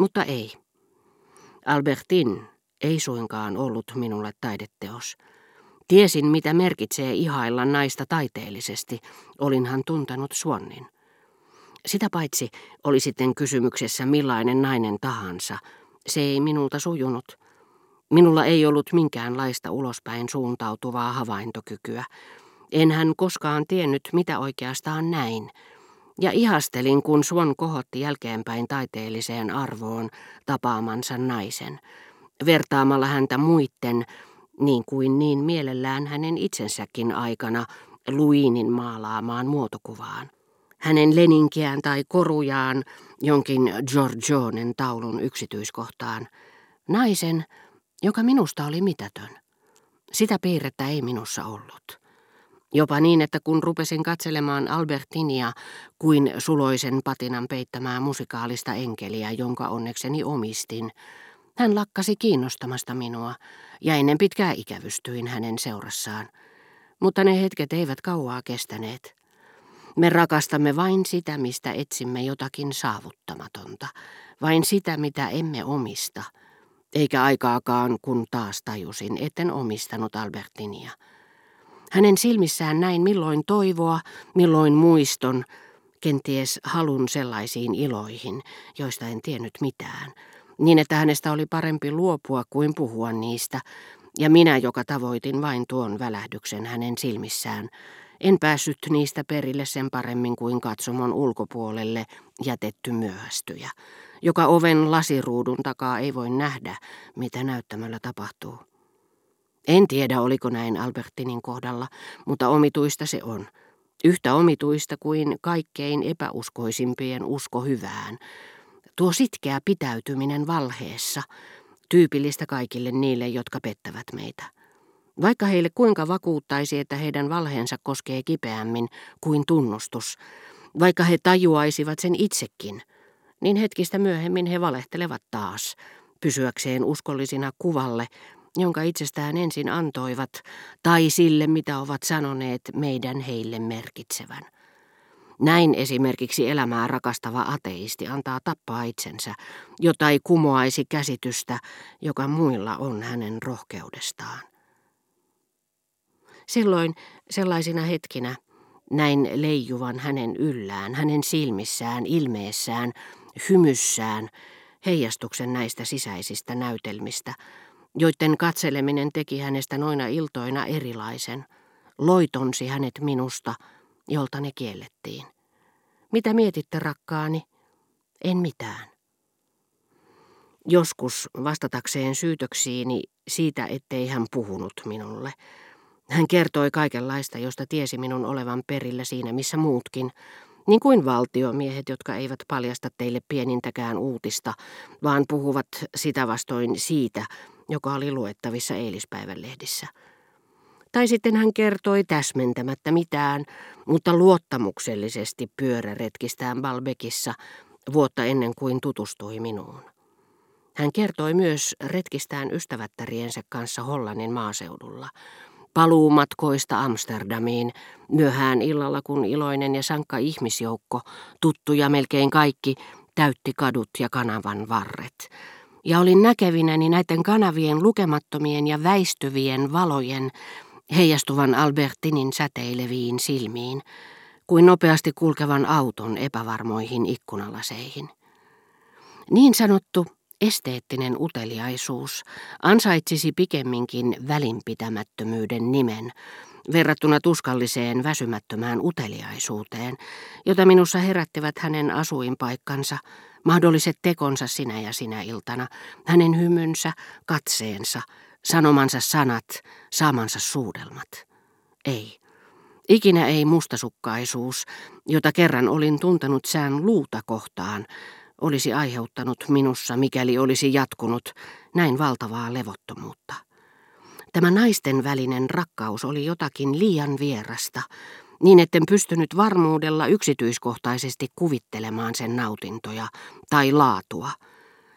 Mutta ei. Albertin ei suinkaan ollut minulle taideteos. Tiesin, mitä merkitsee ihailla naista taiteellisesti, olinhan tuntenut Suonnin. Sitä paitsi oli sitten kysymyksessä millainen nainen tahansa, se ei minulta sujunut. Minulla ei ollut minkäänlaista ulospäin suuntautuvaa havaintokykyä. Enhän koskaan tiennyt, mitä oikeastaan näin. Ja ihastelin, kun Suon kohotti jälkeenpäin taiteelliseen arvoon tapaamansa naisen, vertaamalla häntä muitten, niin kuin niin mielellään hänen itsensäkin aikana, Luinin maalaamaan muotokuvaan. Hänen leninkiään tai korujaan jonkin Giorgionen taulun yksityiskohtaan. Naisen, joka minusta oli mitätön. Sitä piirrettä ei minussa ollut. Jopa niin, että kun rupesin katselemaan Albertinia kuin suloisen patinan peittämää musikaalista enkeliä, jonka onnekseni omistin, hän lakkasi kiinnostamasta minua ja ennen pitkää ikävystyin hänen seurassaan. Mutta ne hetket eivät kauaa kestäneet. Me rakastamme vain sitä, mistä etsimme jotakin saavuttamatonta, vain sitä, mitä emme omista, eikä aikaakaan, kun taas tajusin, etten omistanut Albertinia. Hänen silmissään näin milloin toivoa, milloin muiston, kenties halun sellaisiin iloihin, joista en tiennyt mitään, niin että hänestä oli parempi luopua kuin puhua niistä, ja minä, joka tavoitin vain tuon välähdyksen hänen silmissään, en päässyt niistä perille sen paremmin kuin katsomon ulkopuolelle jätetty myöhästyjä, joka oven lasiruudun takaa ei voi nähdä, mitä näyttämällä tapahtuu. En tiedä, oliko näin Albertinin kohdalla, mutta omituista se on. Yhtä omituista kuin kaikkein epäuskoisimpien usko hyvään. Tuo sitkeä pitäytyminen valheessa, tyypillistä kaikille niille, jotka pettävät meitä. Vaikka heille kuinka vakuuttaisi, että heidän valheensa koskee kipeämmin kuin tunnustus, vaikka he tajuaisivat sen itsekin, niin hetkistä myöhemmin he valehtelevat taas, pysyäkseen uskollisina kuvalle, jonka itsestään ensin antoivat, tai sille, mitä ovat sanoneet meidän heille merkitsevän. Näin esimerkiksi elämää rakastava ateisti antaa tappaa itsensä, jota ei kumoaisi käsitystä, joka muilla on hänen rohkeudestaan. Silloin sellaisina hetkinä näin leijuvan hänen yllään, hänen silmissään, ilmeessään, hymyssään, heijastuksen näistä sisäisistä näytelmistä, joiden katseleminen teki hänestä noina iltoina erilaisen, loitonsi hänet minusta, jolta ne kiellettiin. Mitä mietitte, rakkaani? En mitään. Joskus vastatakseen syytöksiini siitä, ettei hän puhunut minulle, hän kertoi kaikenlaista, josta tiesi minun olevan perillä siinä missä muutkin, niin kuin valtiomiehet, jotka eivät paljasta teille pienintäkään uutista, vaan puhuvat sitä vastoin siitä, joka oli luettavissa eilispäivän lehdissä. Tai sitten hän kertoi täsmentämättä mitään, mutta luottamuksellisesti pyöräretkistään Balbekissa vuotta ennen kuin tutustui minuun. Hän kertoi myös retkistään ystävättäriensä kanssa Hollannin maaseudulla, paluumatkoista Amsterdamiin, myöhään illalla kun iloinen ja sankka ihmisjoukko, tuttuja melkein kaikki, täytti kadut ja kanavan varret. Ja olin näkevinäni näiden kanavien lukemattomien ja väistyvien valojen heijastuvan Albertinin säteileviin silmiin, kuin nopeasti kulkevan auton epävarmoihin ikkunalaseihin. Niin sanottu Esteettinen uteliaisuus ansaitsisi pikemminkin välinpitämättömyyden nimen verrattuna tuskalliseen väsymättömään uteliaisuuteen, jota minussa herättivät hänen asuinpaikkansa, mahdolliset tekonsa sinä ja sinä iltana, hänen hymynsä, katseensa, sanomansa sanat, saamansa suudelmat. Ei. Ikinä ei mustasukkaisuus, jota kerran olin tuntenut sään luuta kohtaan, olisi aiheuttanut minussa, mikäli olisi jatkunut näin valtavaa levottomuutta. Tämä naisten välinen rakkaus oli jotakin liian vierasta, niin etten pystynyt varmuudella yksityiskohtaisesti kuvittelemaan sen nautintoja tai laatua.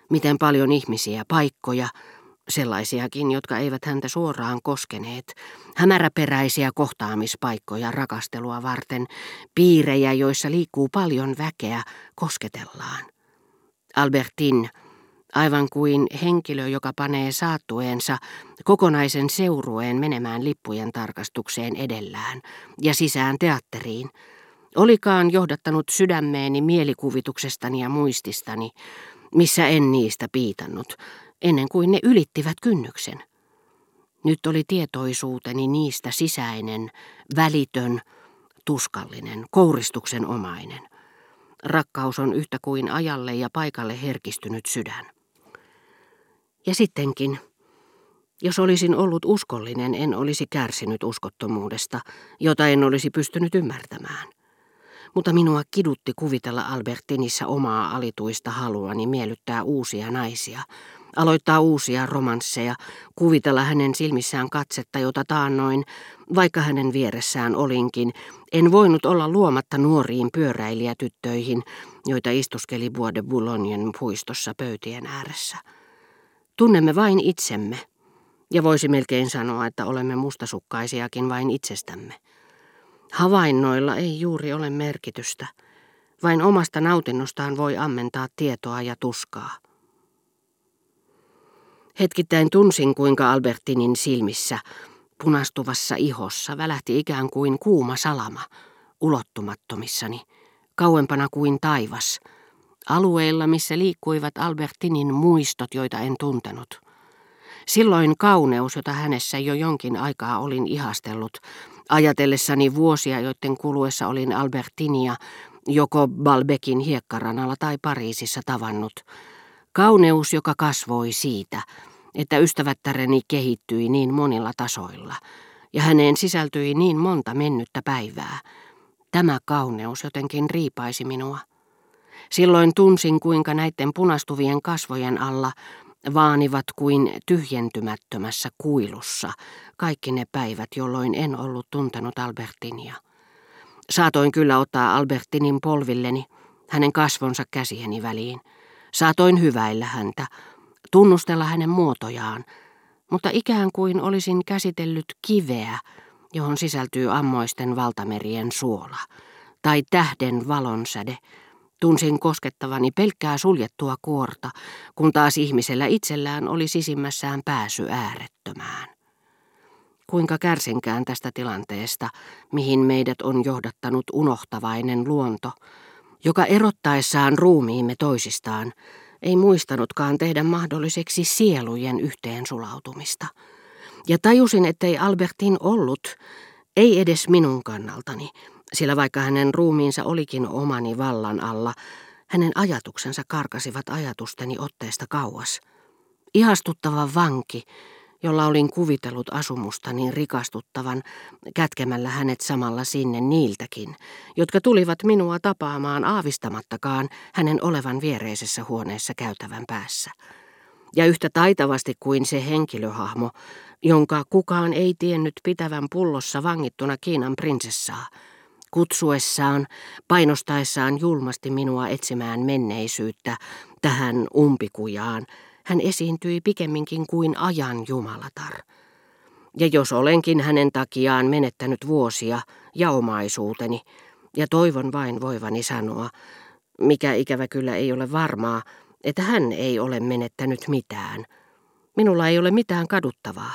Miten paljon ihmisiä, paikkoja, sellaisiakin, jotka eivät häntä suoraan koskeneet, hämäräperäisiä kohtaamispaikkoja rakastelua varten, piirejä, joissa liikkuu paljon väkeä, kosketellaan. Albertin, Aivan kuin henkilö, joka panee saattueensa kokonaisen seurueen menemään lippujen tarkastukseen edellään ja sisään teatteriin, olikaan johdattanut sydämeeni mielikuvituksestani ja muististani, missä en niistä piitannut, ennen kuin ne ylittivät kynnyksen. Nyt oli tietoisuuteni niistä sisäinen, välitön, tuskallinen, kouristuksen omainen. Rakkaus on yhtä kuin ajalle ja paikalle herkistynyt sydän. Ja sittenkin, jos olisin ollut uskollinen, en olisi kärsinyt uskottomuudesta, jota en olisi pystynyt ymmärtämään. Mutta minua kidutti kuvitella Albertinissa omaa alituista haluani miellyttää uusia naisia, aloittaa uusia romansseja, kuvitella hänen silmissään katsetta, jota taannoin, vaikka hänen vieressään olinkin, en voinut olla luomatta nuoriin pyöräilijätyttöihin, joita istuskeli vuode Boulognen puistossa pöytien ääressä. Tunnemme vain itsemme, ja voisi melkein sanoa, että olemme mustasukkaisiakin vain itsestämme. Havainnoilla ei juuri ole merkitystä, vain omasta nautinnostaan voi ammentaa tietoa ja tuskaa. Hetkittäin tunsin, kuinka Albertinin silmissä, punastuvassa ihossa, välähti ikään kuin kuuma salama, ulottumattomissani, kauempana kuin taivas, alueilla, missä liikkuivat Albertinin muistot, joita en tuntenut. Silloin kauneus, jota hänessä jo jonkin aikaa olin ihastellut, ajatellessani vuosia, joiden kuluessa olin Albertinia joko Balbekin hiekkaranalla tai Pariisissa tavannut, Kauneus, joka kasvoi siitä, että ystävättäreni kehittyi niin monilla tasoilla, ja häneen sisältyi niin monta mennyttä päivää. Tämä kauneus jotenkin riipaisi minua. Silloin tunsin, kuinka näiden punastuvien kasvojen alla vaanivat kuin tyhjentymättömässä kuilussa kaikki ne päivät, jolloin en ollut tuntenut Albertinia. Saatoin kyllä ottaa Albertinin polvilleni, hänen kasvonsa käsieni väliin – Saatoin hyväillä häntä, tunnustella hänen muotojaan, mutta ikään kuin olisin käsitellyt kiveä, johon sisältyy ammoisten valtamerien suola, tai tähden valonsäde. Tunsin koskettavani pelkkää suljettua kuorta, kun taas ihmisellä itsellään oli sisimmässään pääsy äärettömään. Kuinka kärsinkään tästä tilanteesta, mihin meidät on johdattanut unohtavainen luonto, joka erottaessaan ruumiimme toisistaan ei muistanutkaan tehdä mahdolliseksi sielujen yhteensulautumista. Ja tajusin, ettei Albertin ollut, ei edes minun kannaltani, sillä vaikka hänen ruumiinsa olikin omani vallan alla, hänen ajatuksensa karkasivat ajatusteni otteesta kauas. Ihastuttava vanki, jolla olin kuvitellut asumustani rikastuttavan, kätkemällä hänet samalla sinne niiltäkin, jotka tulivat minua tapaamaan aavistamattakaan hänen olevan viereisessä huoneessa käytävän päässä. Ja yhtä taitavasti kuin se henkilöhahmo, jonka kukaan ei tiennyt pitävän pullossa vangittuna Kiinan prinsessaa, kutsuessaan, painostaessaan julmasti minua etsimään menneisyyttä tähän umpikujaan, hän esiintyi pikemminkin kuin ajan jumalatar. Ja jos olenkin hänen takiaan menettänyt vuosia ja omaisuuteni, ja toivon vain voivani sanoa, mikä ikävä kyllä ei ole varmaa, että hän ei ole menettänyt mitään. Minulla ei ole mitään kaduttavaa.